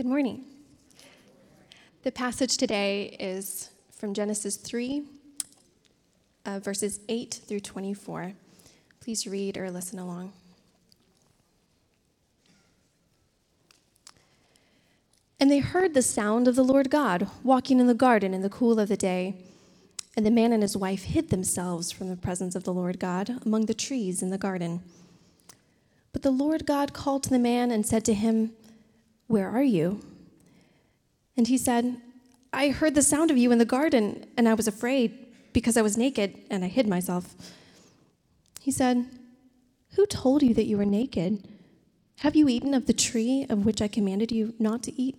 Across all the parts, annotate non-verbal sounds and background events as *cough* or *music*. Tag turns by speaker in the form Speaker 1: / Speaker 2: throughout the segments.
Speaker 1: Good morning. The passage today is from Genesis 3, uh, verses 8 through 24. Please read or listen along. And they heard the sound of the Lord God walking in the garden in the cool of the day. And the man and his wife hid themselves from the presence of the Lord God among the trees in the garden. But the Lord God called to the man and said to him, Where are you? And he said, I heard the sound of you in the garden, and I was afraid because I was naked and I hid myself. He said, Who told you that you were naked? Have you eaten of the tree of which I commanded you not to eat?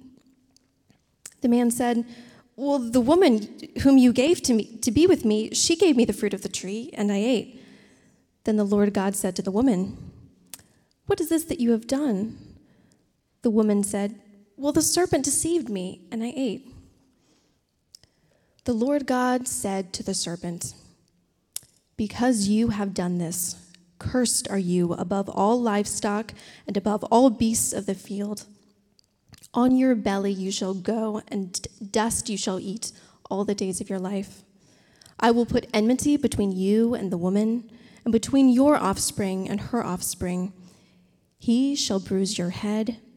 Speaker 1: The man said, Well, the woman whom you gave to me to be with me, she gave me the fruit of the tree, and I ate. Then the Lord God said to the woman, What is this that you have done? The woman said, Well, the serpent deceived me, and I ate. The Lord God said to the serpent, Because you have done this, cursed are you above all livestock and above all beasts of the field. On your belly you shall go, and dust you shall eat all the days of your life. I will put enmity between you and the woman, and between your offspring and her offspring. He shall bruise your head,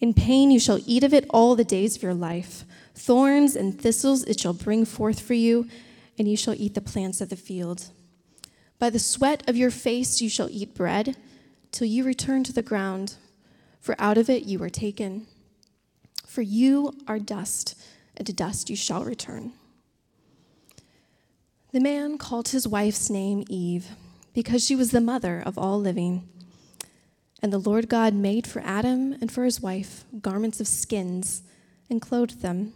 Speaker 1: In pain you shall eat of it all the days of your life. Thorns and thistles it shall bring forth for you, and you shall eat the plants of the field. By the sweat of your face you shall eat bread, till you return to the ground for out of it you were taken. For you are dust, and to dust you shall return. The man called his wife's name Eve, because she was the mother of all living. And the Lord God made for Adam and for his wife garments of skins and clothed them.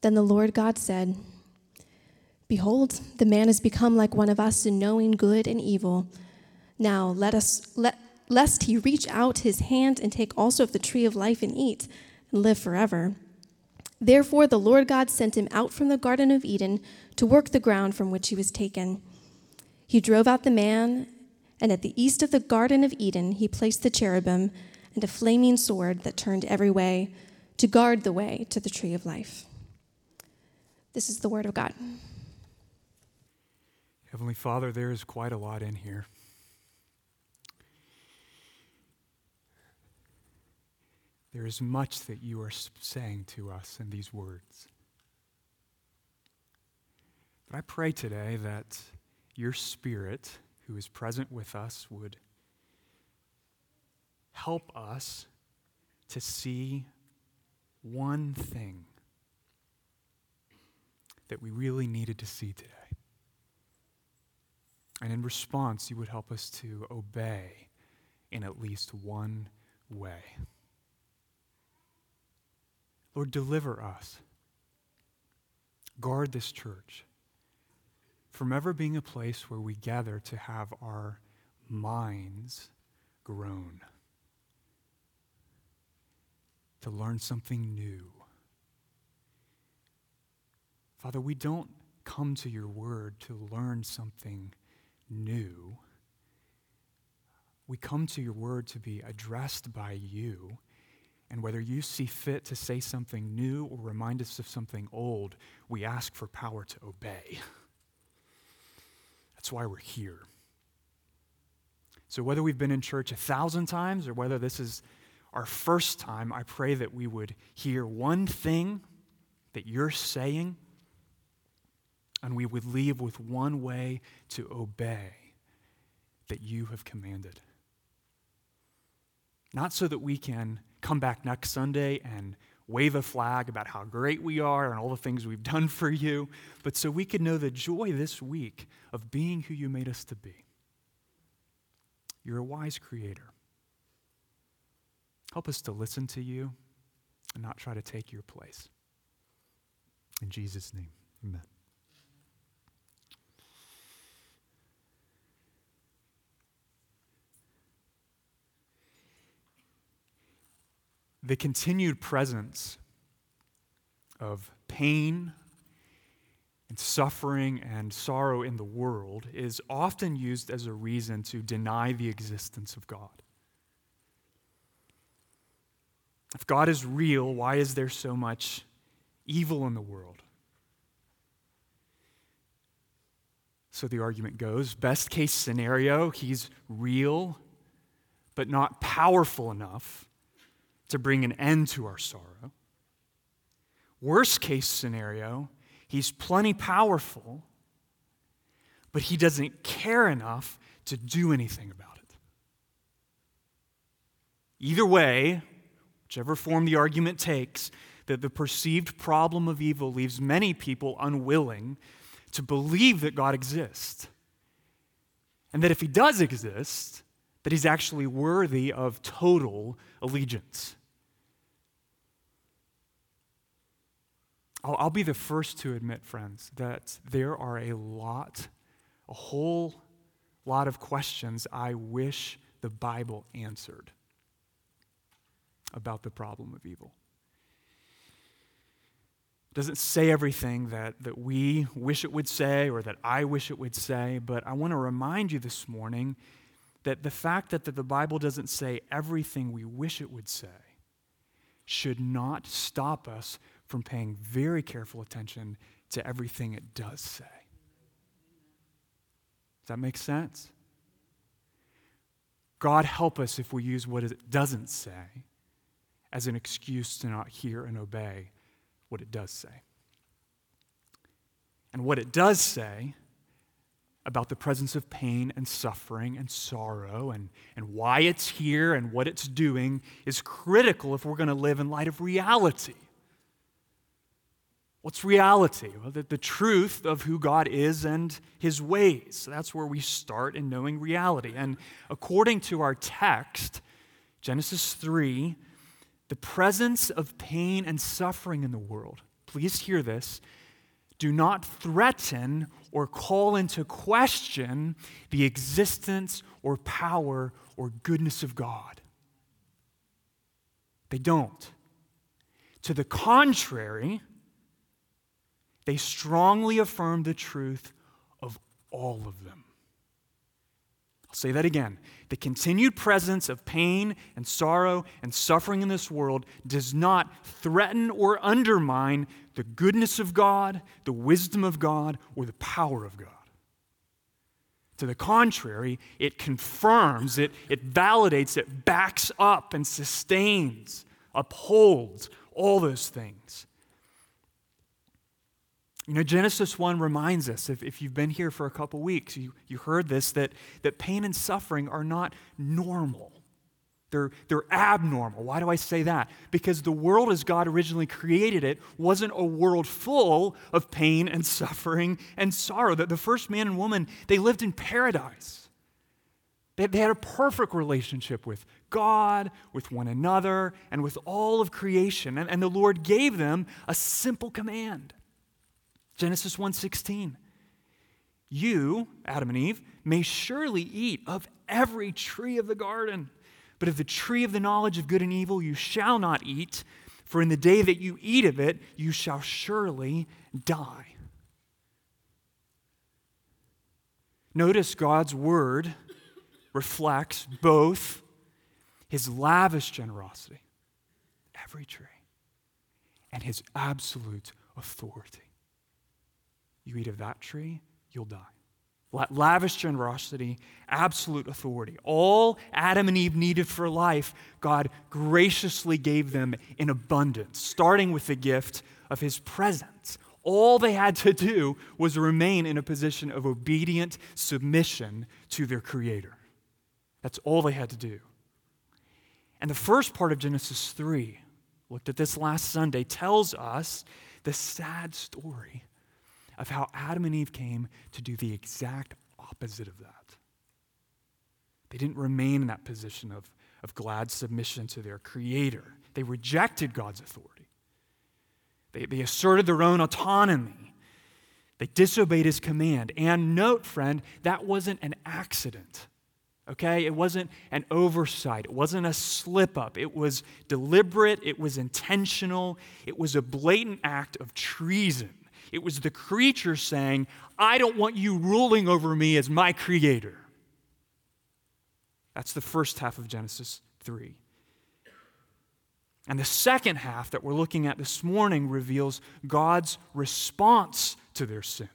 Speaker 1: Then the Lord God said, Behold, the man has become like one of us in knowing good and evil. Now let us let lest he reach out his hand and take also of the tree of life and eat and live forever. Therefore, the Lord God sent him out from the Garden of Eden to work the ground from which he was taken. He drove out the man, and at the east of the Garden of Eden, he placed the cherubim and a flaming sword that turned every way to guard the way to the tree of life. This is the word of God.
Speaker 2: Heavenly Father, there is quite a lot in here. There is much that you are saying to us in these words. But I pray today that your Spirit, who is present with us, would help us to see one thing that we really needed to see today. And in response, you would help us to obey in at least one way. Lord, deliver us. Guard this church from ever being a place where we gather to have our minds grown, to learn something new. Father, we don't come to your word to learn something new. We come to your word to be addressed by you and whether you see fit to say something new or remind us of something old, we ask for power to obey. *laughs* That's why we're here. So, whether we've been in church a thousand times or whether this is our first time, I pray that we would hear one thing that you're saying and we would leave with one way to obey that you have commanded. Not so that we can come back next Sunday and wave a flag about how great we are and all the things we've done for you, but so we can know the joy this week of being who you made us to be. You're a wise creator. Help us to listen to you and not try to take your place. In Jesus' name, amen. The continued presence of pain and suffering and sorrow in the world is often used as a reason to deny the existence of God. If God is real, why is there so much evil in the world? So the argument goes best case scenario, he's real, but not powerful enough to bring an end to our sorrow. Worst case scenario, he's plenty powerful, but he doesn't care enough to do anything about it. Either way, whichever form the argument takes, that the perceived problem of evil leaves many people unwilling to believe that God exists. And that if he does exist, that he's actually worthy of total allegiance. I'll, I'll be the first to admit, friends, that there are a lot, a whole lot of questions I wish the Bible answered about the problem of evil. It doesn't say everything that, that we wish it would say or that I wish it would say, but I want to remind you this morning that the fact that, that the Bible doesn't say everything we wish it would say should not stop us from paying very careful attention to everything it does say. Does that make sense? God help us if we use what it doesn't say as an excuse to not hear and obey what it does say. And what it does say about the presence of pain and suffering and sorrow and, and why it's here and what it's doing is critical if we're going to live in light of reality. What's reality? Well, the, the truth of who God is and his ways. That's where we start in knowing reality. And according to our text, Genesis 3, the presence of pain and suffering in the world, please hear this, do not threaten or call into question the existence or power or goodness of God. They don't. To the contrary, they strongly affirm the truth of all of them. I'll say that again. The continued presence of pain and sorrow and suffering in this world does not threaten or undermine the goodness of God, the wisdom of God, or the power of God. To the contrary, it confirms, it, it validates, it backs up and sustains, upholds all those things. You know, Genesis 1 reminds us, if, if you've been here for a couple weeks, you, you heard this, that, that pain and suffering are not normal. They're, they're abnormal. Why do I say that? Because the world as God originally created it wasn't a world full of pain and suffering and sorrow. That the first man and woman, they lived in paradise. They, they had a perfect relationship with God, with one another, and with all of creation. And, and the Lord gave them a simple command Genesis 1:16. You, Adam and Eve, may surely eat of every tree of the garden, but of the tree of the knowledge of good and evil you shall not eat, for in the day that you eat of it you shall surely die. Notice God's word reflects both his lavish generosity, every tree, and his absolute authority you eat of that tree, you'll die. Lavish generosity, absolute authority. All Adam and Eve needed for life, God graciously gave them in abundance, starting with the gift of His presence. All they had to do was remain in a position of obedient submission to their Creator. That's all they had to do. And the first part of Genesis 3, looked at this last Sunday, tells us the sad story of how Adam and Eve came to do the exact opposite of that. They didn't remain in that position of, of glad submission to their Creator. They rejected God's authority. They, they asserted their own autonomy. They disobeyed his command. And note, friend, that wasn't an accident. Okay? It wasn't an oversight. It wasn't a slip up. It was deliberate. It was intentional. It was a blatant act of treason. It was the creature saying, I don't want you ruling over me as my creator. That's the first half of Genesis 3. And the second half that we're looking at this morning reveals God's response to their sin.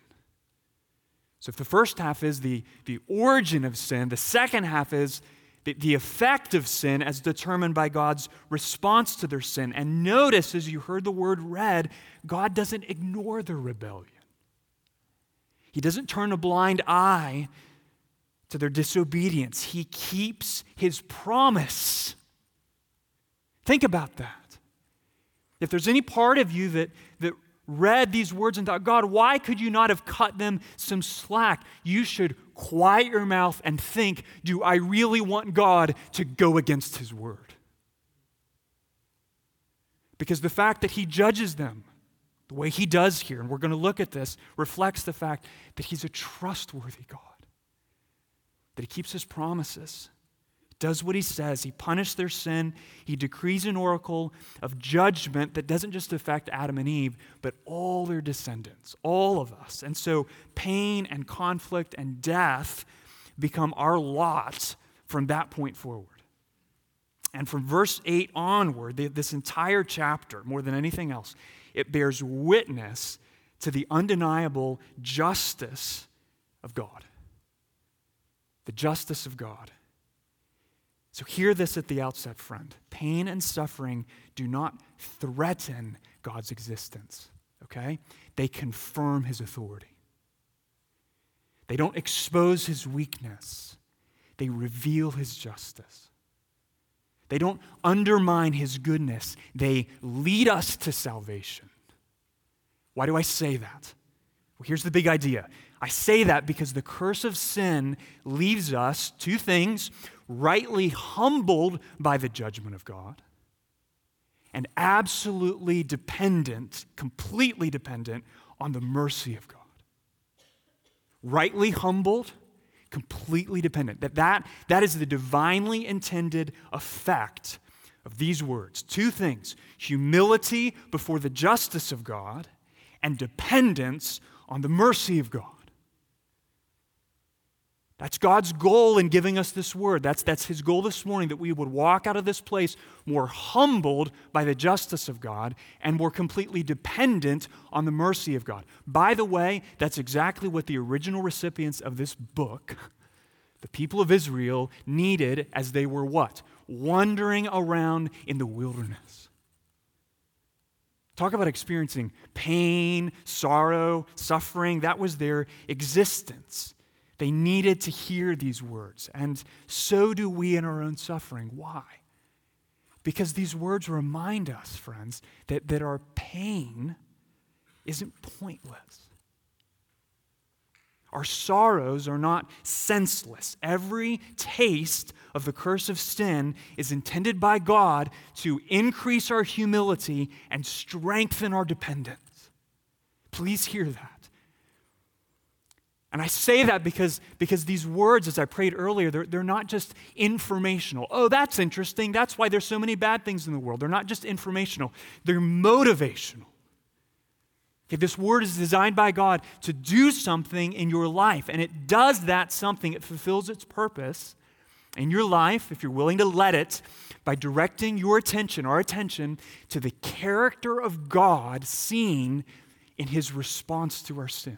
Speaker 2: So, if the first half is the, the origin of sin, the second half is the, the effect of sin as determined by God's response to their sin. And notice, as you heard the word read, God doesn't ignore their rebellion. He doesn't turn a blind eye to their disobedience. He keeps his promise. Think about that. If there's any part of you that, that read these words and thought, God, why could you not have cut them some slack? You should quiet your mouth and think, do I really want God to go against his word? Because the fact that he judges them the way he does here, and we're going to look at this, reflects the fact that he's a trustworthy God, that he keeps his promises does what he says. He punished their sin. He decrees an oracle of judgment that doesn't just affect Adam and Eve, but all their descendants, all of us. And so pain and conflict and death become our lot from that point forward. And from verse 8 onward, this entire chapter, more than anything else, it bears witness to the undeniable justice of God. The justice of God. So, hear this at the outset, friend. Pain and suffering do not threaten God's existence, okay? They confirm his authority. They don't expose his weakness, they reveal his justice. They don't undermine his goodness, they lead us to salvation. Why do I say that? Well, here's the big idea. I say that because the curse of sin leaves us two things rightly humbled by the judgment of God, and absolutely dependent, completely dependent on the mercy of God. Rightly humbled, completely dependent. That, that, that is the divinely intended effect of these words. Two things humility before the justice of God, and dependence on the mercy of God. That's God's goal in giving us this word. That's, that's His goal this morning that we would walk out of this place more humbled by the justice of God and more completely dependent on the mercy of God. By the way, that's exactly what the original recipients of this book, the people of Israel, needed as they were what? Wandering around in the wilderness. Talk about experiencing pain, sorrow, suffering. That was their existence. They needed to hear these words, and so do we in our own suffering. Why? Because these words remind us, friends, that, that our pain isn't pointless. Our sorrows are not senseless. Every taste of the curse of sin is intended by God to increase our humility and strengthen our dependence. Please hear that. And I say that because, because these words, as I prayed earlier, they're, they're not just informational. Oh, that's interesting. That's why there's so many bad things in the world. They're not just informational, they're motivational. Okay, this word is designed by God to do something in your life, and it does that something. It fulfills its purpose in your life, if you're willing to let it, by directing your attention, our attention, to the character of God seen in his response to our sin.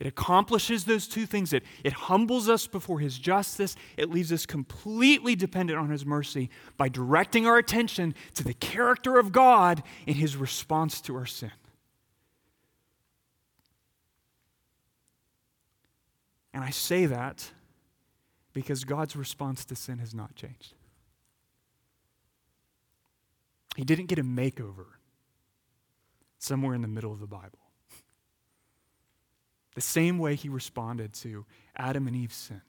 Speaker 2: It accomplishes those two things. It, it humbles us before His justice. It leaves us completely dependent on His mercy by directing our attention to the character of God in His response to our sin. And I say that because God's response to sin has not changed. He didn't get a makeover somewhere in the middle of the Bible. The same way he responded to Adam and Eve's sin,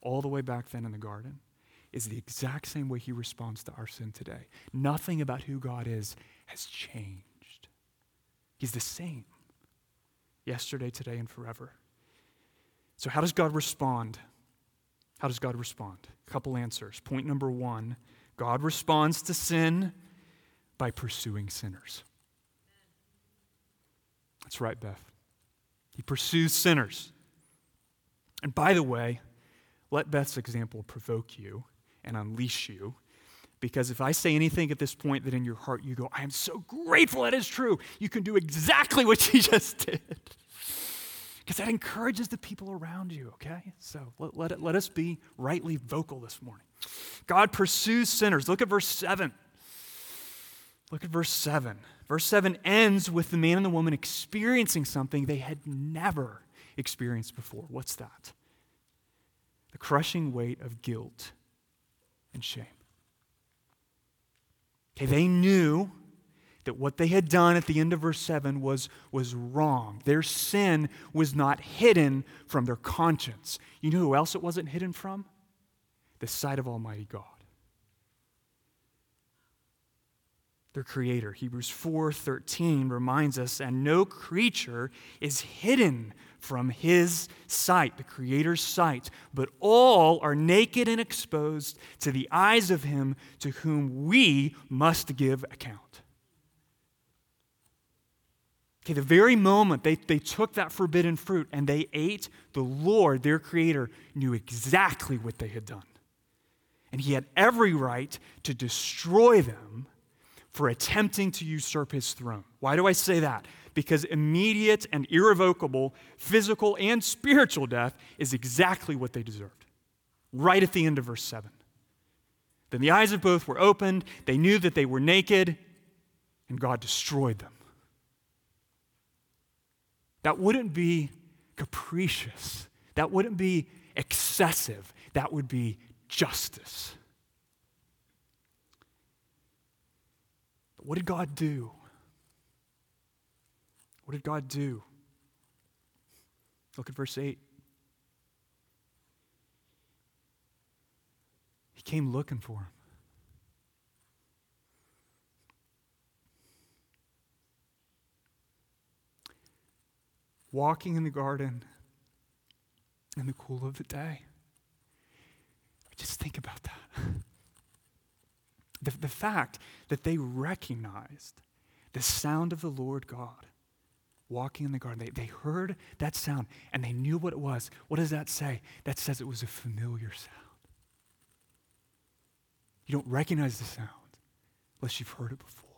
Speaker 2: all the way back then in the garden. is the exact same way he responds to our sin today. Nothing about who God is has changed. He's the same yesterday, today, and forever. So, how does God respond? How does God respond? A couple answers. Point number one God responds to sin by pursuing sinners. That's right, Beth. He pursues sinners. And by the way, let Beth's example provoke you and unleash you. Because if I say anything at this point that in your heart you go, I am so grateful that is true, you can do exactly *laughs* what she just did. Because that encourages the people around you, okay? So let, let, it, let us be rightly vocal this morning. God pursues sinners. Look at verse 7. Look at verse 7. Verse 7 ends with the man and the woman experiencing something they had never experienced before. What's that? The crushing weight of guilt and shame. Okay, they knew that what they had done at the end of verse 7 was, was wrong. Their sin was not hidden from their conscience. You know who else it wasn't hidden from? The sight of Almighty God. Their creator. Hebrews 4:13 reminds us, and no creature is hidden from his sight, the Creator's sight, but all are naked and exposed to the eyes of him to whom we must give account. Okay, the very moment they, they took that forbidden fruit and they ate, the Lord, their Creator, knew exactly what they had done. And he had every right to destroy them for attempting to usurp his throne. Why do I say that? because immediate and irrevocable physical and spiritual death is exactly what they deserved. Right at the end of verse 7. Then the eyes of both were opened, they knew that they were naked, and God destroyed them. That wouldn't be capricious, that wouldn't be excessive, that would be justice. What did God do? What did God do? Look at verse 8. He came looking for him. Walking in the garden in the cool of the day. Just think about that. *laughs* The, the fact that they recognized the sound of the Lord God walking in the garden. They, they heard that sound and they knew what it was. What does that say? That says it was a familiar sound. You don't recognize the sound unless you've heard it before.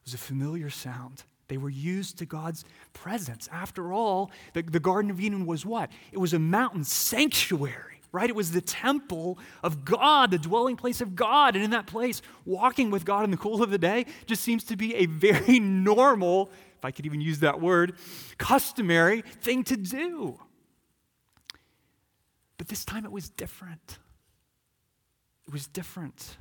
Speaker 2: It was a familiar sound. They were used to God's presence. After all, the, the Garden of Eden was what? It was a mountain sanctuary right? It was the temple of God, the dwelling place of God. And in that place, walking with God in the cool of the day just seems to be a very *laughs* normal if I could even use that word, customary thing to do. But this time it was different. It was different.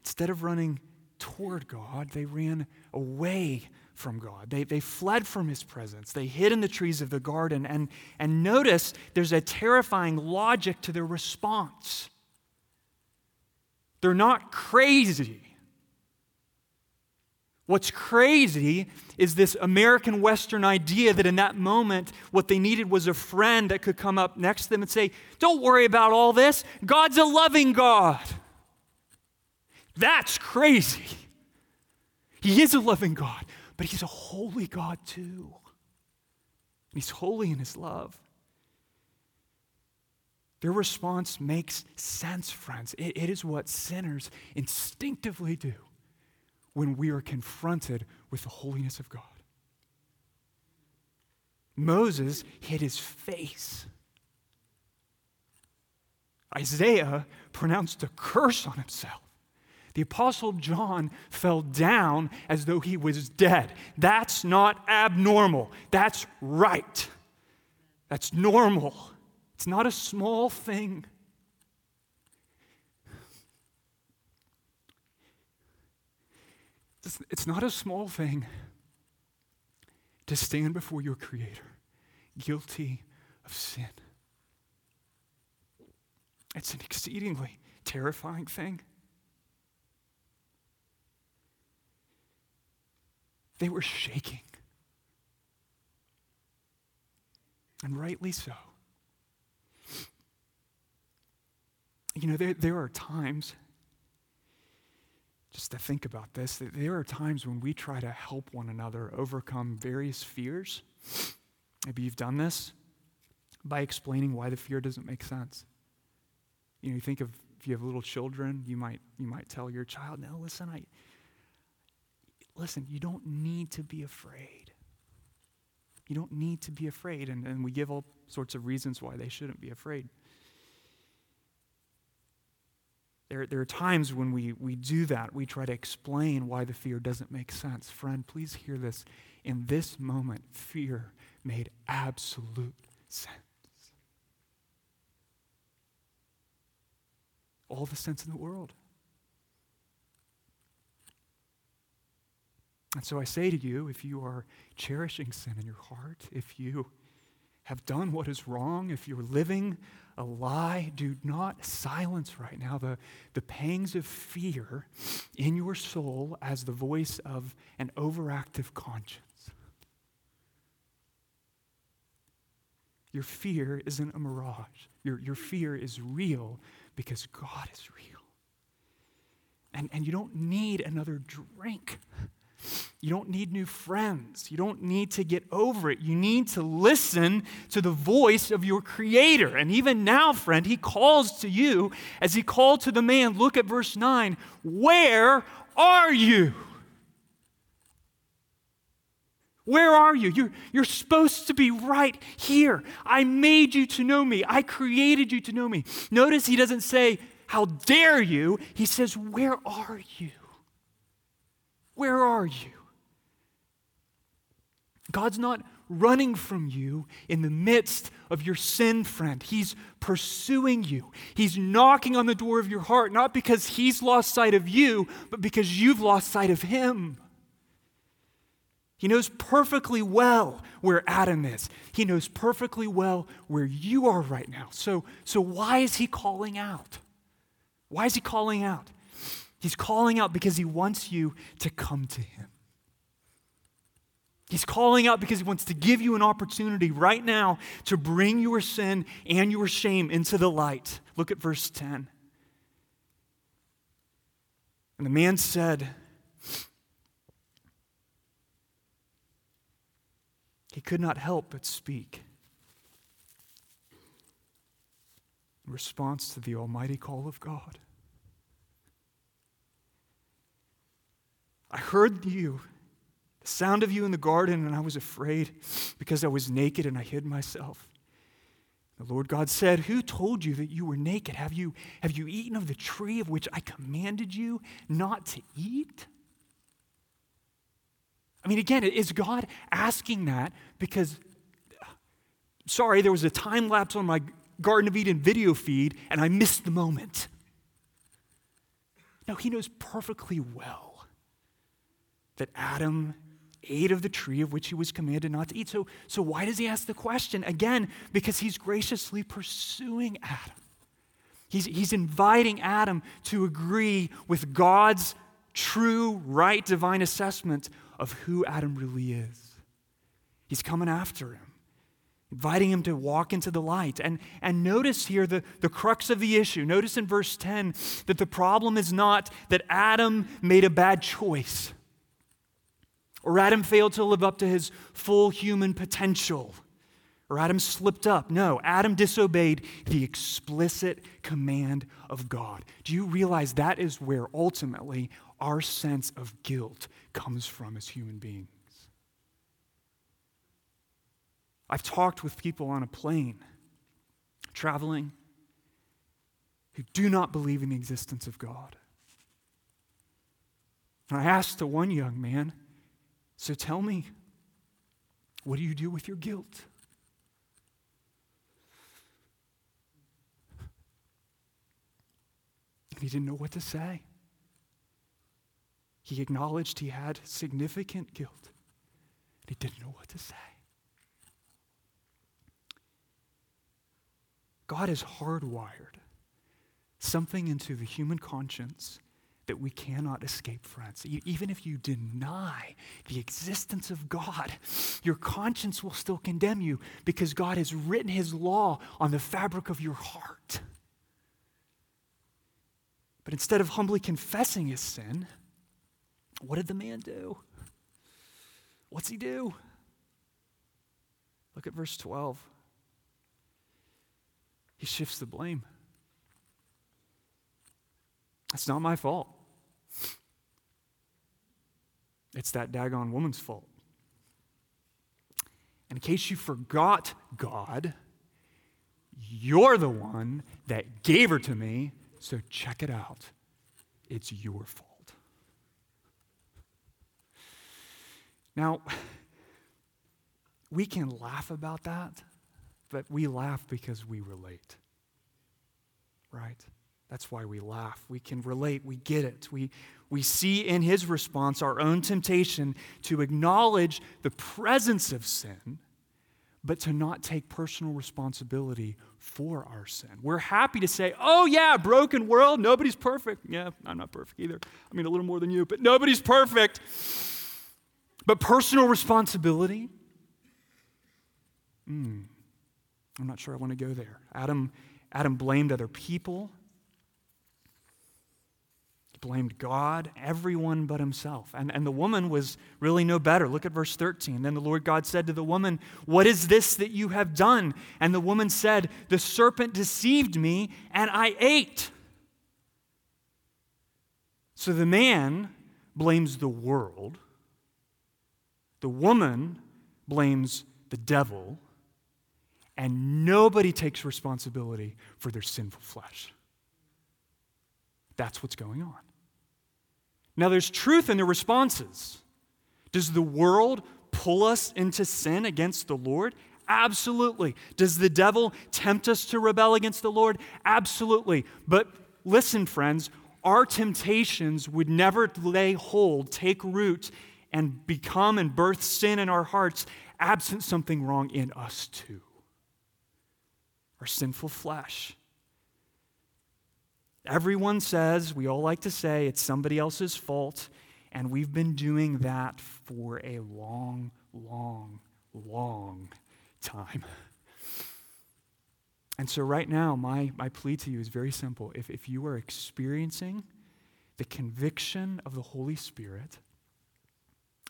Speaker 2: Instead of running toward God, they ran away from God. They, they fled from his presence. They hid in the trees of the garden. And, and notice there's a terrifying logic to their response. They're not crazy. What's crazy is this American Western idea that in that moment, what they needed was a friend that could come up next to them and say, Don't worry about all this. God's a loving God. That's crazy. He is a loving God, but He's a holy God too. And He's holy in His love. Their response makes sense, friends. it, it is what sinners instinctively do when we are confronted with the holiness of God. Moses hid his face. Isaiah pronounced a curse on himself. The Apostle John fell down as though he was dead. That's not abnormal. That's right. That's normal. It's not a small thing. It's not a small thing to stand before your Creator guilty of sin. It's an exceedingly terrifying thing. They were shaking. And rightly so. You know, there, there are times, just to think about this, that there are times when we try to help one another overcome various fears. Maybe you've done this by explaining why the fear doesn't make sense. You know, you think of if you have little children, you might you might tell your child, "No, listen, I listen, you don't need to be afraid. You don't need to be afraid." And, and we give all sorts of reasons why they shouldn't be afraid. There, there are times when we, we do that. We try to explain why the fear doesn't make sense. Friend, please hear this. In this moment, fear made absolute sense. All the sense in the world. And so I say to you, if you are cherishing sin in your heart, if you have done what is wrong, if you're living a lie, do not silence right now the, the pangs of fear in your soul as the voice of an overactive conscience. Your fear isn't a mirage. Your, your fear is real because God is real. And, and you don't need another drink. You don't need new friends. You don't need to get over it. You need to listen to the voice of your Creator. And even now, friend, He calls to you as He called to the man. Look at verse 9. Where are you? Where are you? You're, you're supposed to be right here. I made you to know me. I created you to know me. Notice he doesn't say, How dare you? He says, Where are you? Where are you? God's not running from you in the midst of your sin, friend. He's pursuing you. He's knocking on the door of your heart, not because he's lost sight of you, but because you've lost sight of him. He knows perfectly well where Adam is. He knows perfectly well where you are right now. So, so why is he calling out? Why is he calling out? He's calling out because he wants you to come to him. He's calling out because he wants to give you an opportunity right now to bring your sin and your shame into the light. Look at verse 10. And the man said, He could not help but speak. In response to the almighty call of God. I heard you, the sound of you in the garden, and I was afraid because I was naked and I hid myself. The Lord God said, Who told you that you were naked? Have you, have you eaten of the tree of which I commanded you not to eat? I mean, again, is God asking that because, sorry, there was a time lapse on my Garden of Eden video feed and I missed the moment? No, He knows perfectly well that Adam ate of the tree of which he was commanded not to eat. So, so why does he ask the question? Again, because he's graciously pursuing Adam. He's, he's inviting Adam to agree with God's true, right, divine assessment of who Adam really is. He's coming after him, inviting him to walk into the light. And, and notice here the, the crux of the issue. Notice in verse 10 that the problem is not that Adam made a bad choice or Adam failed to live up to his full human potential or Adam slipped up. No, Adam disobeyed the explicit command of God. Do you realize that is where ultimately our sense of guilt comes from as human beings. I've talked with people on a plane traveling who do not believe in the existence of God. And I asked the one young man, So tell me, what do you do with your guilt? And he didn't know what to say. He acknowledged he had significant guilt. He didn't know what to say. God has hardwired something into the human conscience that we cannot escape, friends. Even if you deny the existence of God, your conscience will still condemn you because God has written his law on the fabric of your heart. But instead of humbly confessing his sin, what did the man do? What's he do? Look at verse 12. He shifts the blame. That's not my fault. It's that daggone woman's fault. And in case you forgot God, you're the one that gave her to me, so check it out. It's your fault. Now, we can laugh about that, but we laugh because we relate. Right? That's why we laugh. We can relate. We get it. We, we see in his response our own temptation to acknowledge the presence of sin, but to not take personal responsibility for our sin. We're happy to say, oh, yeah, broken world, nobody's perfect. Yeah, I'm not perfect either. I mean, a little more than you, but nobody's perfect. But personal responsibility, mm, I'm not sure I want to go there. Adam, Adam blamed other people blamed God, everyone but himself. And, and the woman was really no better. Look at verse 13. Then the Lord God said to the woman, What is this that you have done? And the woman said, The serpent deceived me, and I ate. So the man blames the world, the woman blames the devil, and nobody takes responsibility for their sinful flesh. That's what's going on. Now, there's truth in the responses. Does the world pull us into sin against the Lord? Absolutely. Does the devil tempt us to rebel against the Lord? Absolutely. But listen, friends, our temptations would never lay hold, take root, and become and birth sin in our hearts absent something wrong in us too. Our sinful flesh. Everyone says, we all like to say, it's somebody else's fault. And we've been doing that for a long, long, long time. And so, right now, my, my plea to you is very simple. If, if you are experiencing the conviction of the Holy Spirit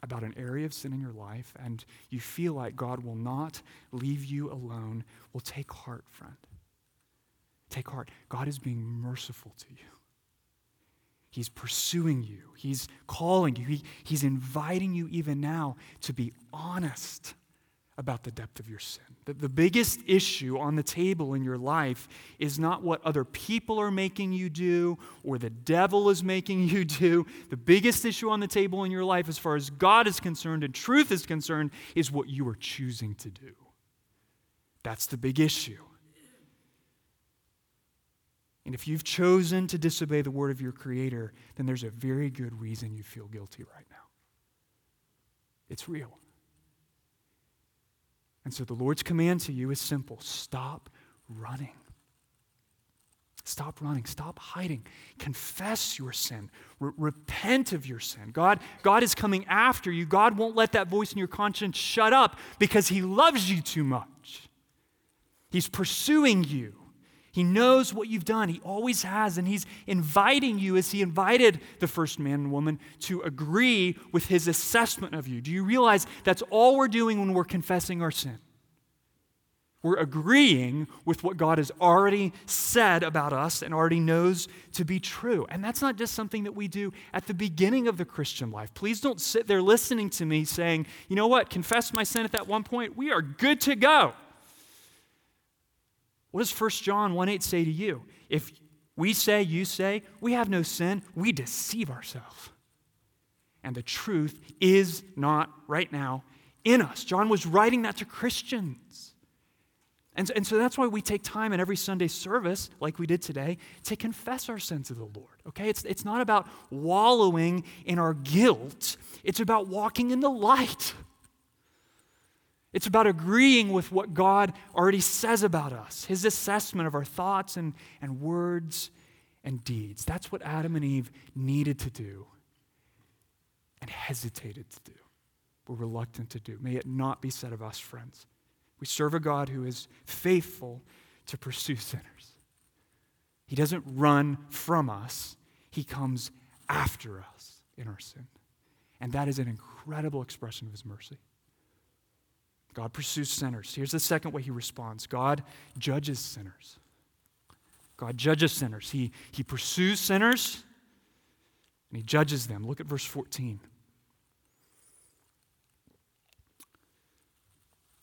Speaker 2: about an area of sin in your life and you feel like God will not leave you alone, well, take heart, friend. Take heart. God is being merciful to you. He's pursuing you. He's calling you. He, he's inviting you even now to be honest about the depth of your sin. The, the biggest issue on the table in your life is not what other people are making you do or the devil is making *laughs* you do. The biggest issue on the table in your life, as far as God is concerned and truth is concerned, is what you are choosing to do. That's the big issue. And if you've chosen to disobey the word of your Creator, then there's a very good reason you feel guilty right now. It's real. And so the Lord's command to you is simple stop running. Stop running. Stop hiding. Confess your sin. Repent of your sin. God, God is coming after you. God won't let that voice in your conscience shut up because He loves you too much. He's pursuing you. He knows what you've done. He always has. And He's inviting you, as He invited the first man and woman, to agree with His assessment of you. Do you realize that's all we're doing when we're confessing our sin? We're agreeing with what God has already said about us and already knows to be true. And that's not just something that we do at the beginning of the Christian life. Please don't sit there listening to me saying, you know what, confess my sin at that one point. We are good to go. What does 1 John 1 8 say to you? If we say, you say, we have no sin, we deceive ourselves. And the truth is not right now in us. John was writing that to Christians. And, and so that's why we take time in every Sunday service, like we did today, to confess our sins to the Lord. Okay? It's, it's not about wallowing in our guilt, it's about walking in the light. It's about agreeing with what God already says about us, his assessment of our thoughts and, and words and deeds. That's what Adam and Eve needed to do and hesitated to do, were reluctant to do. May it not be said of us, friends. We serve a God who is faithful to pursue *laughs* sinners. He doesn't run from us, He comes after us in our sin. And that is an incredible expression of His mercy. God pursues sinners. Here's the second way He responds God judges sinners. God judges sinners. He, he pursues sinners and He judges them. Look at verse 14.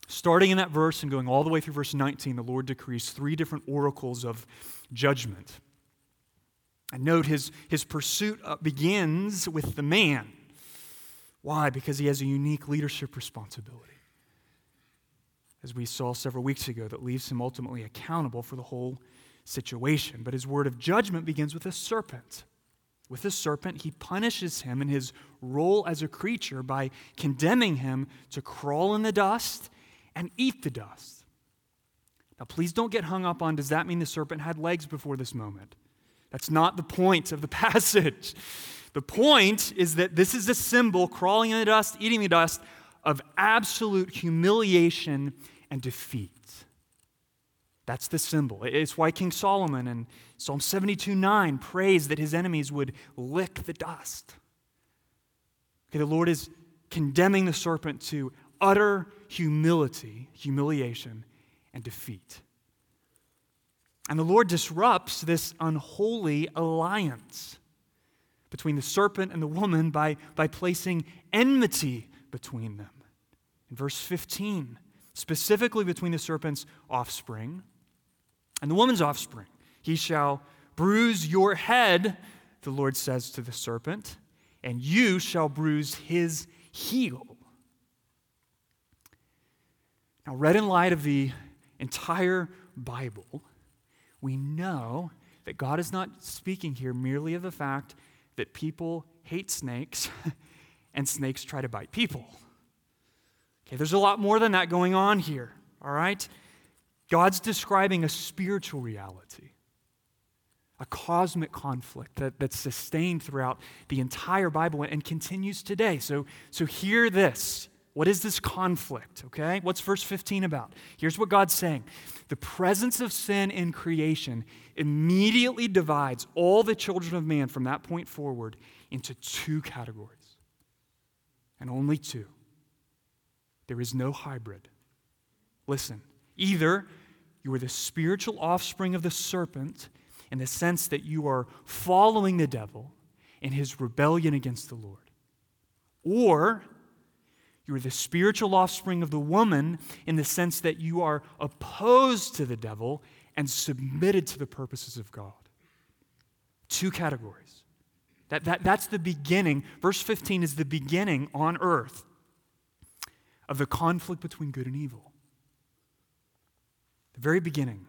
Speaker 2: Starting in that verse and going all the way through verse 19, the Lord decrees three different oracles of judgment. And note his, his pursuit uh, begins with the man. Why? Because he has a unique leadership responsibility. As we saw several weeks ago, that leaves him ultimately accountable for the whole situation. But his word of judgment begins with a serpent. With a serpent, he punishes him in his role as a creature by condemning him to crawl in the dust and eat the dust. Now, please don't get hung up on does that mean the serpent had legs before this moment? That's not the point of the *laughs* passage. The point is that this is a symbol, crawling in the dust, eating the dust, of absolute humiliation and defeat. That's the symbol. It's why King Solomon in Psalm 72 9 prays that his enemies would lick the dust. Okay, the Lord is condemning the serpent to utter humility, humiliation, and defeat. And the Lord disrupts this unholy alliance between the serpent and the woman by, by placing enmity between them. In verse 15, specifically between the serpent's offspring and the woman's offspring, he shall bruise your head, the Lord says to the serpent, and you shall bruise his heel. Now, read in light of the entire Bible, we know that God is not speaking here merely of the fact that people hate snakes *laughs* and snakes try to bite people. Okay, there's a lot more than that going on here, all right? God's describing a spiritual reality, a cosmic conflict that, that's sustained throughout the entire Bible and continues today. So, so hear this what is this conflict, okay? What's verse 15 about? Here's what God's saying The presence of sin in creation immediately divides all the children of man from that point forward into two categories, and only two. There is no hybrid. Listen, either you are the spiritual offspring of the serpent in the sense that you are following the devil in his rebellion against the Lord, or you are the spiritual offspring of the woman in the sense that you are opposed to the devil and submitted to the purposes of God. Two categories. That, that, that's the beginning. Verse 15 is the beginning on earth of the conflict between good and evil. The very beginning.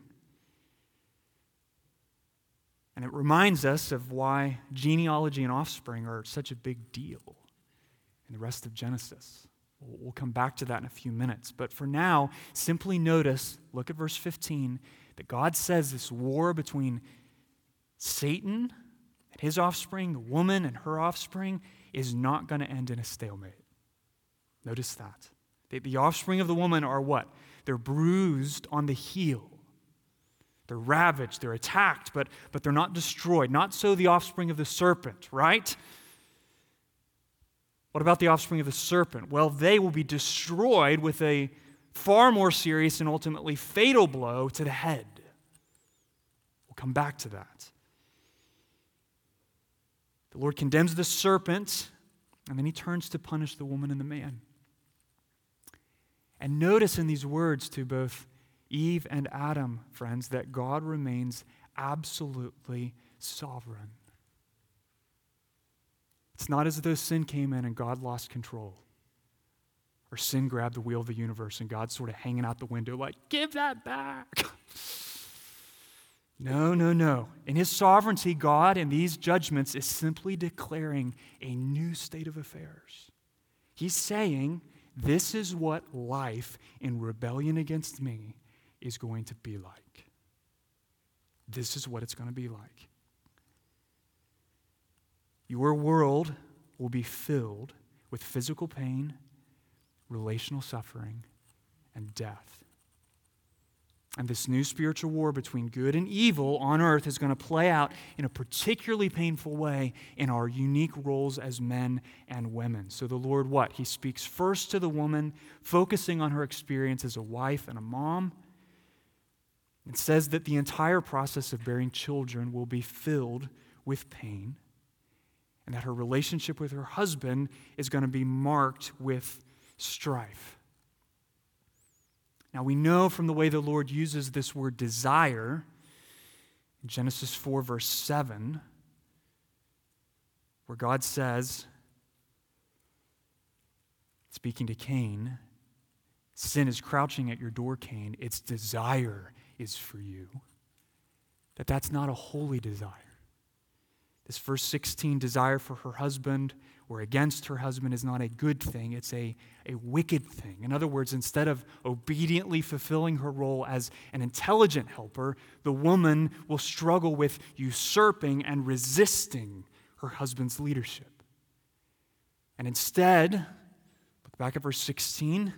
Speaker 2: And it reminds us of why genealogy and offspring are such a big deal in the rest of Genesis. We'll come back to that in a few minutes. But for now, simply notice, look at verse 15, that God says this war between Satan and his offspring, the woman and her offspring, is not going to end in a stalemate. Notice that. The, the offspring of the woman are what? They're bruised on the heel. They're ravaged, they're attacked, but, but they're not destroyed. Not so the offspring of the serpent, right? What about the offspring of the serpent? Well, they will be destroyed with a far more serious and ultimately fatal blow to the head. We'll come back to that. The Lord condemns the serpent, and then he turns to punish the woman and the man. And notice in these words to both Eve and Adam, friends, that God remains absolutely sovereign. It's not as though sin came in and God lost control. Or sin grabbed the wheel of the universe and God's sort of hanging out the window, like, give that back. *laughs* no, no, no. In his sovereignty, God in these judgments is simply declaring a new state of affairs. He's saying, this is what life in rebellion against me is going to be like. This is what it's going to be like. Your world will be filled with physical pain, relational suffering, and death. And this new spiritual war between good and evil on earth is going to play out in a particularly painful way in our unique roles as men and women. So, the Lord, what? He speaks first to the woman, focusing on her experience as a wife and a mom. It says that the entire process of bearing children will be filled with pain, and that her relationship with her husband is going to be marked with strife. Now, we know from the way the Lord uses this word desire in Genesis 4, verse 7, where God says, speaking to Cain, sin is crouching at your door, Cain. Its desire is for you. That that's not a holy desire. This verse 16 desire for her husband or against her husband is not a good thing, it's a, a wicked thing. In other words, instead of obediently fulfilling her role as an intelligent helper, the woman will struggle with usurping and resisting her husband's leadership. And instead, look back at verse 16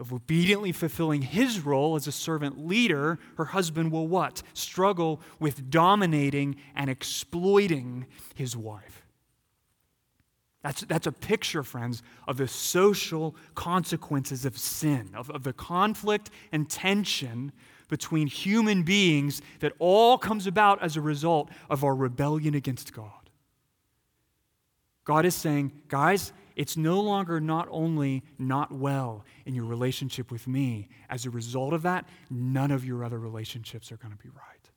Speaker 2: of obediently fulfilling his role as a servant leader, her husband will what? Struggle with dominating and exploiting his wife. That's, that's a picture, friends, of the social consequences of sin, of, of the conflict and tension between human beings that all comes about as a result of our rebellion against God. God is saying, guys, it's no longer not only not well in your relationship with me. As a result of that, none of your other relationships are going to be right.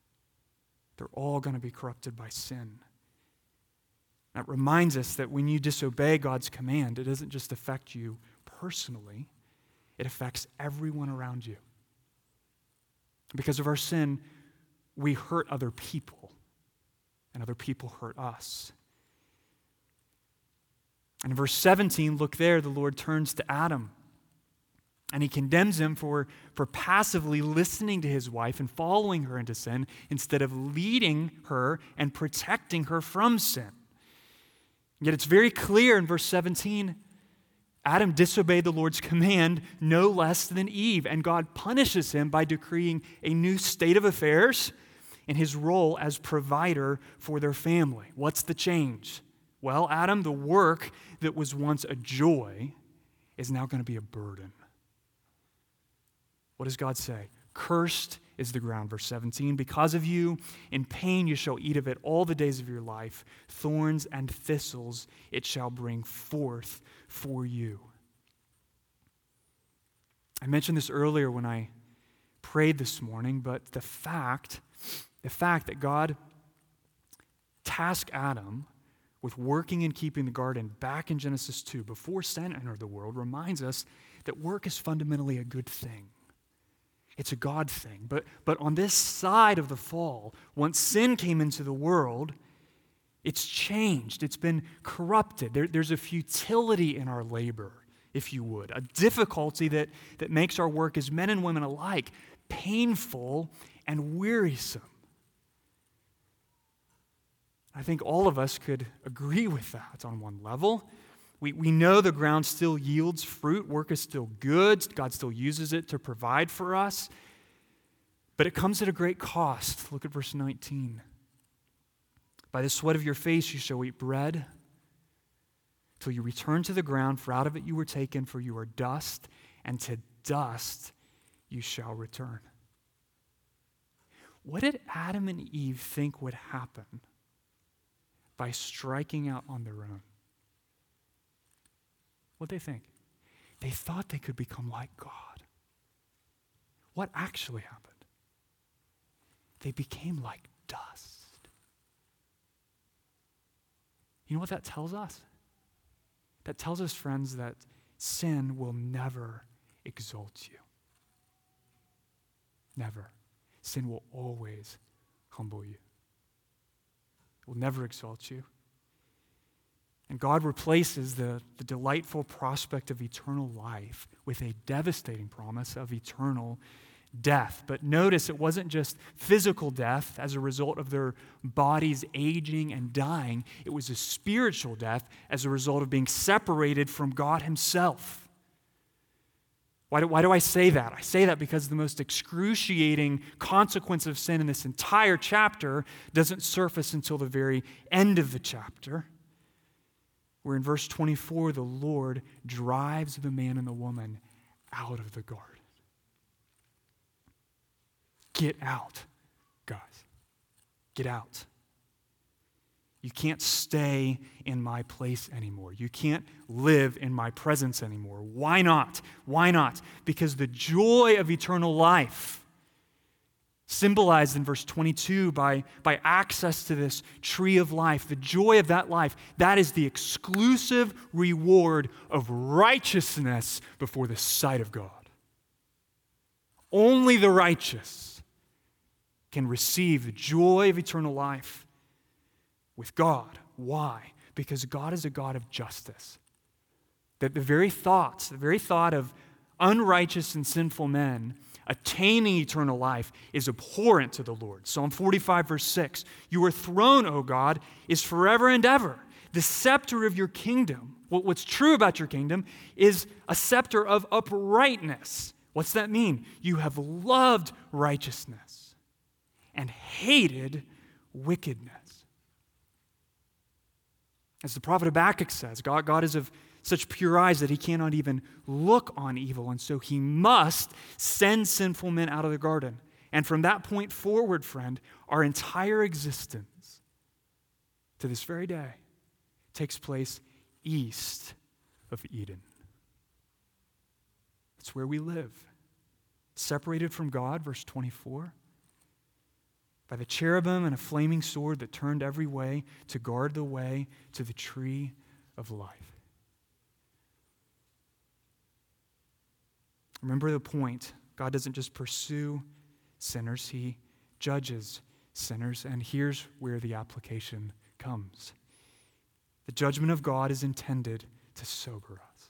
Speaker 2: They're all going to be corrupted by sin. That reminds us that when you disobey God's command, it doesn't just affect you personally, it affects everyone around you. Because of our sin, we hurt other people, and other people hurt us. And in verse 17, look there, the Lord turns to Adam. And he condemns him for, for passively listening to his wife and following her into sin instead of leading her and protecting her from sin. Yet it's very clear in verse 17 Adam disobeyed the Lord's command no less than Eve, and God punishes him by decreeing a new state of affairs in his role as provider for their family. What's the change? Well, Adam, the work that was once a joy is now going to be a burden. What does God say? Cursed is the ground. Verse 17 Because of you, in pain you shall eat of it all the days of your life. Thorns and thistles it shall bring forth for you. I mentioned this earlier when I prayed this morning, but the fact, the fact that God tasked Adam with working and keeping the garden back in Genesis 2 before sin entered the world reminds us that work is fundamentally a good thing. It's a God thing. But, but on this side of the fall, once sin came into the world, it's changed. It's been corrupted. There, there's a futility in our labor, if you would, a difficulty that, that makes our work as men and women alike painful and wearisome. I think all of us could agree with that on one level. We, we know the ground still yields fruit, work is still good, God still uses it to provide for us, but it comes at a great cost. Look at verse 19. By the sweat of your face you shall eat bread till you return to the ground, for out of it you were taken, for you are dust, and to dust you shall return. What did Adam and Eve think would happen by striking out on their own? What they think? They thought they could become like God. What actually happened? They became like dust. You know what that tells us? That tells us, friends, that sin will never exalt you. Never. Sin will always humble you. It will never exalt you. And God replaces the, the delightful prospect of eternal life with a devastating promise of eternal death. But notice it wasn't just physical death as a result of their bodies aging and dying, it was a spiritual death as a result of being separated from God Himself. Why do, why do I say that? I say that because the most excruciating consequence of sin in this entire chapter doesn't surface until the very end of the chapter, where in verse 24, the Lord drives the man and the woman out of the garden. Get out, guys. Get out. You can't stay in my place anymore. You can't live in my presence anymore. Why not? Why not? Because the joy of eternal life, symbolized in verse 22 by, by access to this tree of life, the joy of that life, that is the exclusive reward of righteousness before the sight of God. Only the righteous can receive the joy of eternal life with God. Why? Because God is a God of justice. That the very thoughts, the very thought of unrighteous and sinful men attaining eternal life is abhorrent to the Lord. Psalm 45, verse 6 Your throne, O God, is forever and ever. The scepter of your kingdom, what's true about your kingdom, is a scepter of uprightness. What's that mean? You have loved righteousness and hated wickedness. As the prophet Habakkuk says, God, God is of such pure eyes that he cannot even look on evil, and so he must send sinful men out of the garden. And from that point forward, friend, our entire existence to this very day takes place east of Eden. It's where we live, separated from God, verse 24 by the cherubim and a flaming sword that turned every way to guard the way to the tree of life. Remember the point God doesn't just pursue sinners, He judges sinners. And here's where the application comes the judgment of God is intended to sober us.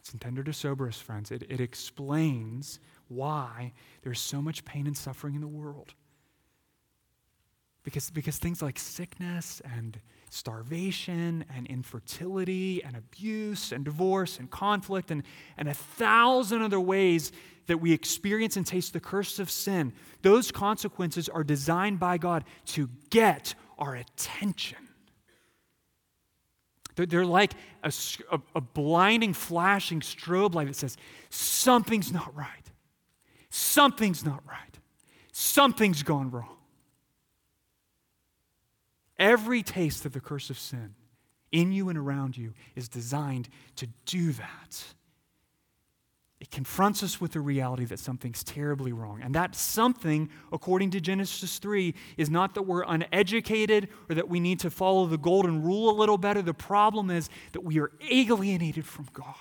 Speaker 2: It's intended to sober us, friends. It, it explains why there's so much pain and suffering in the world. Because, because things like sickness and starvation and infertility and abuse and divorce and conflict and, and a thousand other ways that we experience and taste the curse of sin, those consequences are designed by God to get our attention. They're, like a, a, a blinding, flashing strobe light that says, something's not right. Something's not right. Something's gone wrong. Every taste of the curse of sin in you and around you is designed to do that. It confronts us with the reality that something's terribly wrong. And that something, according to Genesis 3, is not that we're uneducated or that we need to follow the golden rule a little better. The problem is that we are alienated from God.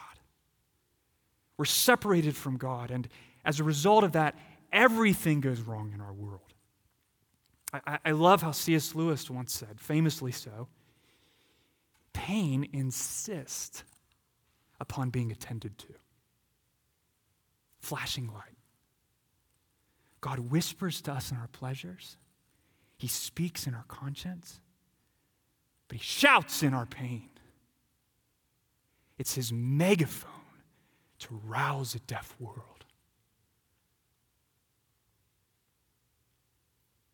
Speaker 2: We're separated from God. And as a result of that, everything goes wrong in our world. I, I love how C.S. Lewis once said, famously so pain insists upon being attended to. Flashing light. God whispers to us in our pleasures, He speaks in our conscience, but He shouts in our pain. It's His megaphone to rouse a deaf world.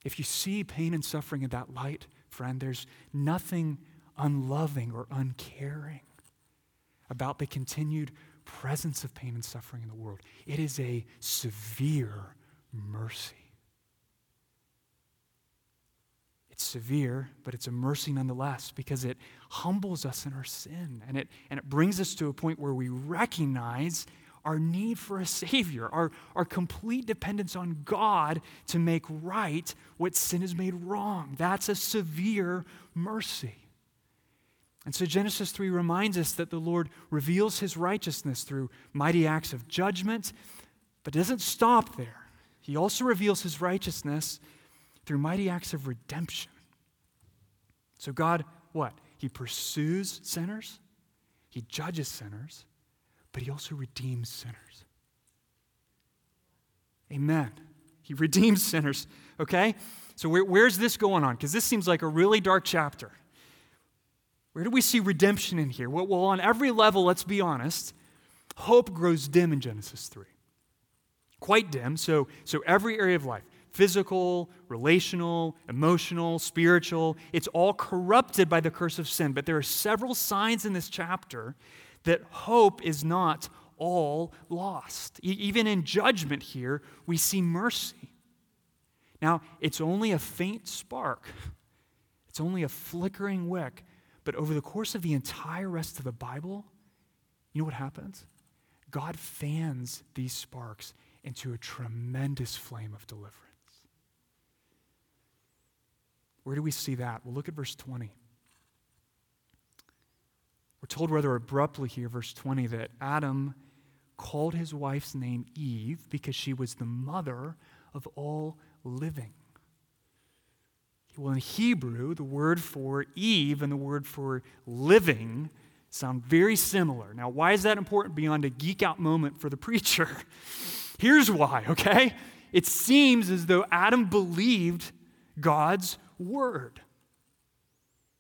Speaker 2: If you see pain and suffering in that light, friend, there's nothing unloving or uncaring about the continued presence of pain and suffering in the world. It is a severe mercy. It's severe, but it's a mercy nonetheless because it humbles us in our sin and it, and it brings us to a point where we recognize our need for a Savior, our, our complete dependence on God to make right what sin has made wrong. That's a severe mercy. And so Genesis 3 reminds us that the Lord reveals his righteousness through mighty acts of judgment, but doesn't stop there. He also reveals his righteousness through mighty acts of redemption. So God, what? He pursues sinners, he judges sinners, but he also redeems sinners. Amen. He redeems sinners. Okay? So, where, where's this going on? Because this seems like a really dark chapter. Where do we see redemption in here? Well, well, on every level, let's be honest, hope grows dim in Genesis 3. Quite dim. So, so every area of life physical, relational, emotional, spiritual it's all corrupted by the curse of sin. But there are several signs in this chapter that hope is not all lost. E- even in judgment here, we see mercy. Now, it's only a faint spark, it's only a flickering wick. But over the course of the entire rest of the Bible, you know what happens? God fans these sparks into a tremendous flame of deliverance. Where do we see that? Well, look at verse 20. We're told rather abruptly here, verse 20, that Adam called his wife's name Eve because she was the mother of all living. Well, in Hebrew, the word for Eve and the word for living sound very similar. Now, why is that important beyond a geek out moment for the *laughs* preacher? Here's why, okay? It seems as though Adam believed God's word.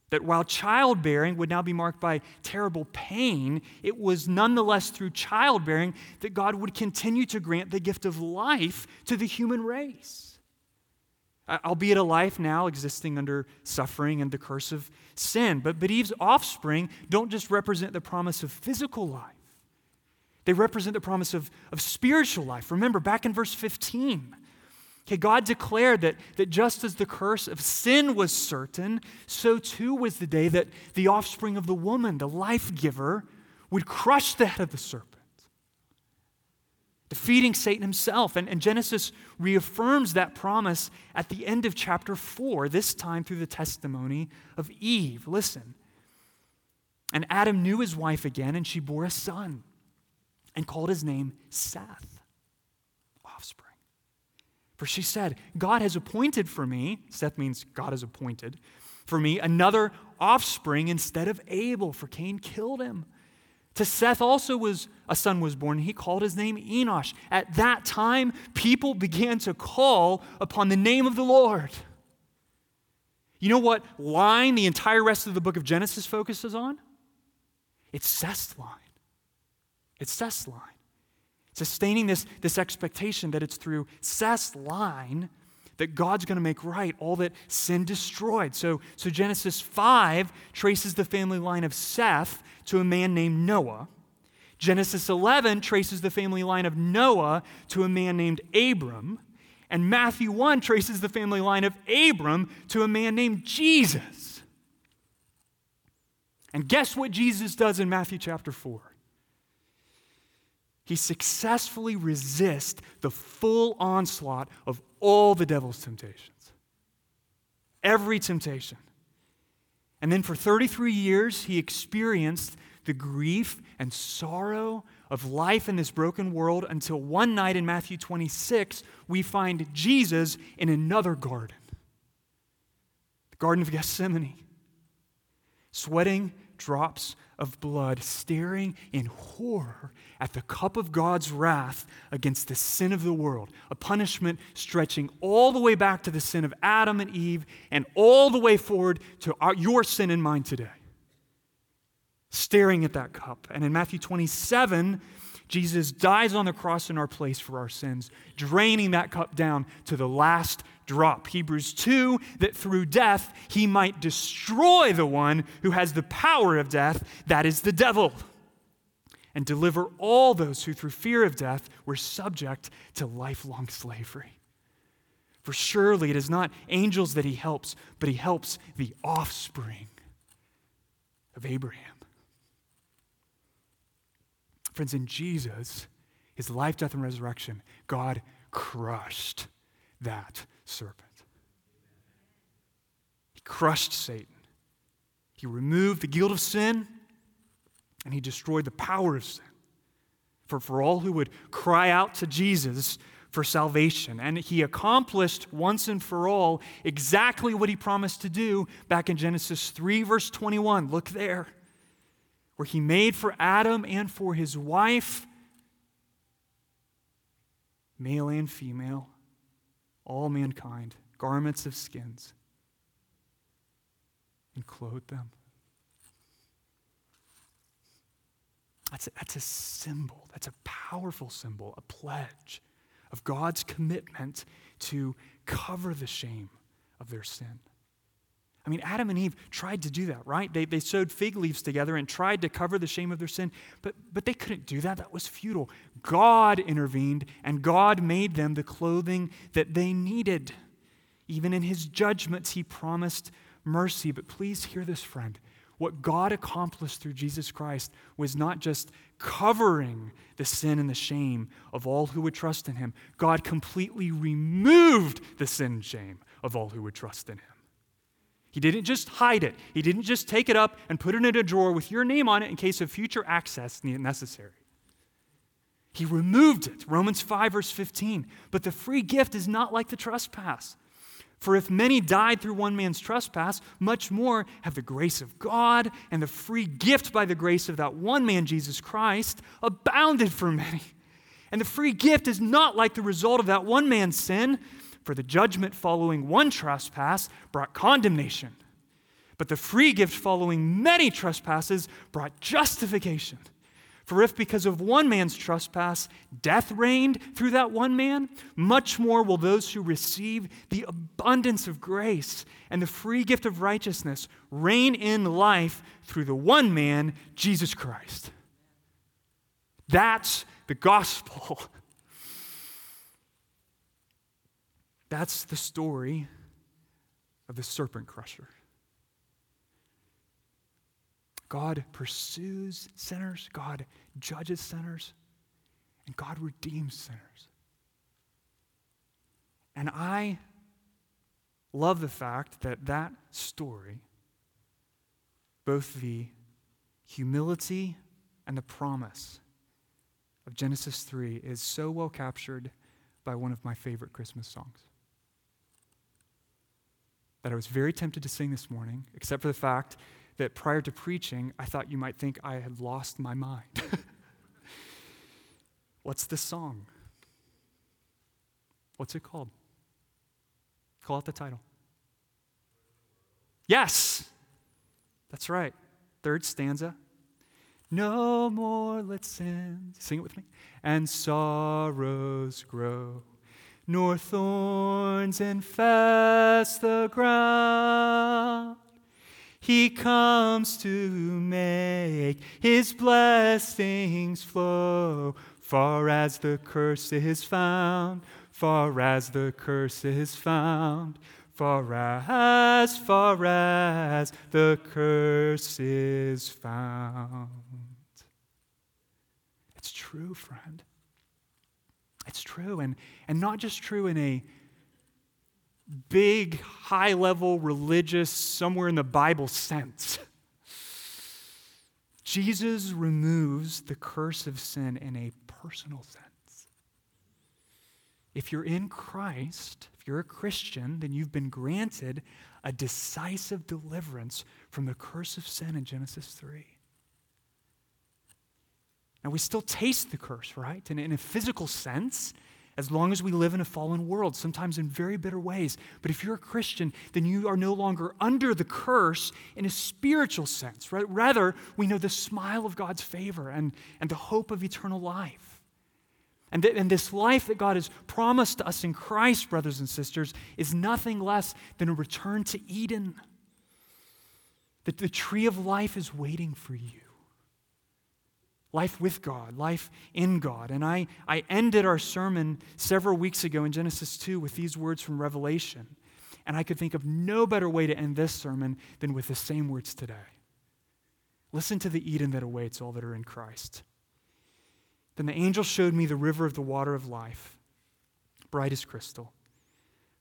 Speaker 2: That while childbearing would now be marked by terrible pain, it was nonetheless through childbearing that God would continue to grant the gift of life to the human race albeit a life now existing under suffering and the curse of sin. But, but Eve's offspring don't just represent the promise of physical life, they represent the promise of, of spiritual life. Remember, back in verse 15, okay, God declared that, that just as the curse of sin was certain, so too was the day that the offspring of the woman, the life giver, would crush the head of the serpent defeating Satan himself. And, and, Genesis reaffirms that promise at the end of chapter 4, this time through the testimony of Eve. Listen. And Adam knew his wife again, and she bore a son and called his name Seth, offspring. For she said, God has appointed for me, Seth means God has appointed, for me another offspring instead of Abel, for Cain killed him. To Seth also was a son was born, and he called his name Enosh. At that time, people began to call upon the name of the Lord. You know what line the entire rest of the book of Genesis focuses on? It's Seth's line. It's Seth's line. Sustaining this, this expectation that it's through Seth's line that God's going to make right all that sin destroyed. So, so Genesis 5 traces the family line of Seth to a man named Noah. Genesis 11 traces the family line of Noah to a man named Abram. And Matthew 1 traces the family line of Abram to a man named Jesus. And guess what Jesus does in Matthew chapter 4? He successfully resists the full onslaught of all the devil's temptations. Every temptation. And then for 33 years, he experienced the grief and sorrow of life in this broken world until one night in Matthew 26, we find Jesus in another garden the Garden of Gethsemane, sweating drops of blood, staring in horror at the cup of God's wrath against the sin of the world, a punishment stretching all the way back to the sin of Adam and Eve and all the way forward to our, your sin and mine today. Staring at that cup. And in Matthew 27, Jesus dies on the cross in our place for our sins, draining that cup down to the last drop. Hebrews 2 that through death he might destroy the one who has the power of death, that is the devil, and deliver all those who through fear of death were subject to lifelong slavery. For surely it is not angels that he helps, but he helps the offspring of Abraham. Friends, in Jesus, his life, death, and resurrection, God crushed that serpent. He crushed Satan. He removed the guilt of sin and he destroyed the power of sin for, for all who would cry out to Jesus for salvation. And he accomplished once and for all exactly what he promised to do back in Genesis 3, verse 21. Look there, where he made for Adam and for his wife male and female, all mankind, garments of skins, and clothed them. That's a, that's a symbol. That's a powerful symbol, a pledge of God's commitment to cover the shame of their sin. I mean, Adam and Eve tried to do that, right? They, they sewed fig leaves together and tried to cover the shame of their sin, but, but they couldn't do that. That was futile. God intervened, and God made them the clothing that they needed. Even in his judgments, he promised mercy. But please hear this, friend. What God accomplished through Jesus Christ was not just covering the sin and the shame of all who would trust in him, God completely removed the sin and shame of all who would trust in him. He didn't just hide it, He didn't just take it up and put it in a drawer with your name on it in case of future access necessary. He removed it. Romans 5, verse 15. But the free gift is not like the trespass. For if many died through one man's trespass, much more have the grace of God and the free gift by the grace of that one man, Jesus Christ, abounded for many. And the free gift is not like the result of that one man's sin, for the judgment following one trespass brought condemnation, but the free gift following many trespasses brought justification. For if because of one man's trespass death reigned through that one man, much more will those who receive the abundance of grace and the free gift of righteousness reign in life through the one man, Jesus Christ. That's the gospel. That's the story of the serpent crusher. God pursues sinners, God judges sinners, and God redeems sinners. And I love the fact that that story, both the humility and the promise of Genesis 3, is so well captured by one of my favorite Christmas songs that I was very tempted to sing this morning, except for the fact that prior to preaching, I thought you might think I had lost my mind. *laughs* What's this song? What's it called? Call out the title. Yes, that's right. Third stanza. No more let sins. Sing it with me. And sorrows grow nor thorns infest the ground. He comes to make his blessings flow, far as the curse is found, far as the curse is found, far as, far as the curse is found. It's true, friend. It's true, and, and not just true in a big, high level, religious, somewhere in the Bible sense. Jesus removes the curse of sin in a personal sense. If you're in Christ, if you're a Christian, then you've been granted a decisive deliverance from the curse of sin in Genesis 3. Now, we still taste the curse, right? And in a physical sense, as long as we live in a fallen world, sometimes in very bitter ways. But if you're a Christian, then you are no longer under the curse in a spiritual sense. Right? Rather, we know the smile of God's favor and, and the hope of eternal life. And, th- and this life that God has promised us in Christ, brothers and sisters, is nothing less than a return to Eden. That the tree of life is waiting for you life with God, life in God. And I, I ended our sermon several weeks ago in Genesis 2 with these words from Revelation. And I could think of no better way to end this sermon than with the same words today. Listen to the Eden that awaits all that are in Christ. Then the angel showed me the river of the water of life, bright as crystal,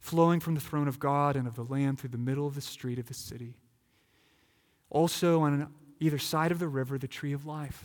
Speaker 2: flowing from the throne of God and of the Lamb through the middle of the street of the city. Also, on either side of the river, the tree of life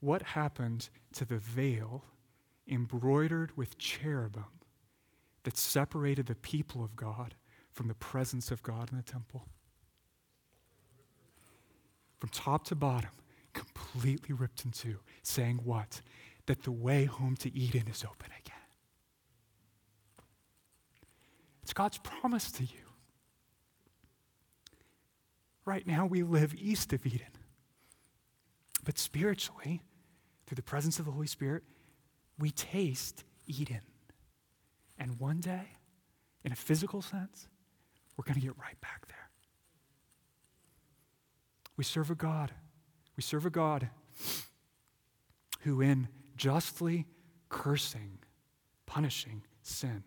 Speaker 2: what happened to the veil embroidered with cherubim that separated the people of God from the presence of God in the temple? From top to bottom, completely ripped in two, saying what? That the way home to Eden is open again. It's God's promise to you. Right now, we live east of Eden. But spiritually, through the presence of the Holy Spirit, we taste Eden. And one day, in a physical sense, we're going to get right back there. We serve a God. We serve a God who, in justly cursing, punishing sin,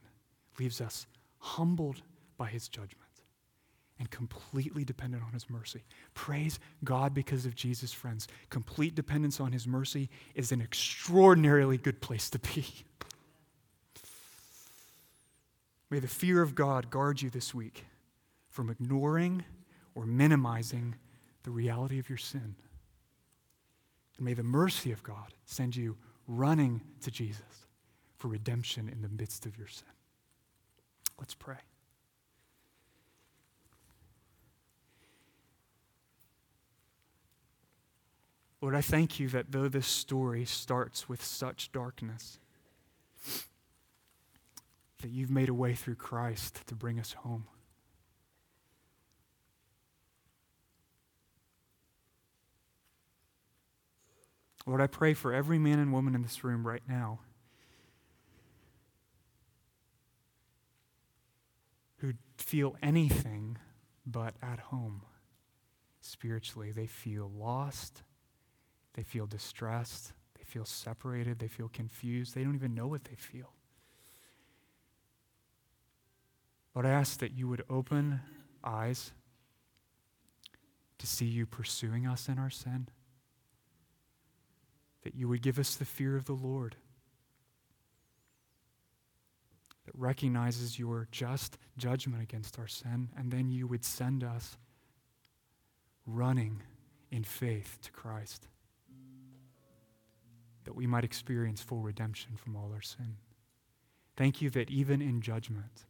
Speaker 2: leaves us humbled by his judgment and completely dependent on his mercy. Praise God because of Jesus, friends. Complete dependence on his mercy is an extraordinarily good place to be. May the fear of God guard you this week from ignoring or minimizing the reality of your sin. And may the mercy of God send you running to Jesus for redemption in the midst of your sin. Let's pray. Lord, I thank you that though this story starts with such darkness, that you've made a way through Christ to bring us home. Lord, I pray for every man and woman in this room right now who feel anything but at home spiritually. They feel lost they feel distressed. They feel separated. They feel confused. They don't even know what they feel. But I ask that you would open eyes to see you pursuing us in our sin, that you would give us the fear of the Lord that recognizes your just judgment against our sin, and then you would send us running in faith to Christ that we might experience full redemption from all our sin. Thank you that even in judgment,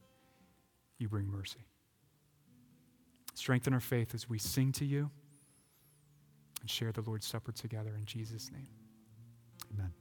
Speaker 2: you bring mercy. Strengthen our faith as we sing to you and share the Lord's Supper together in Jesus' name. Amen.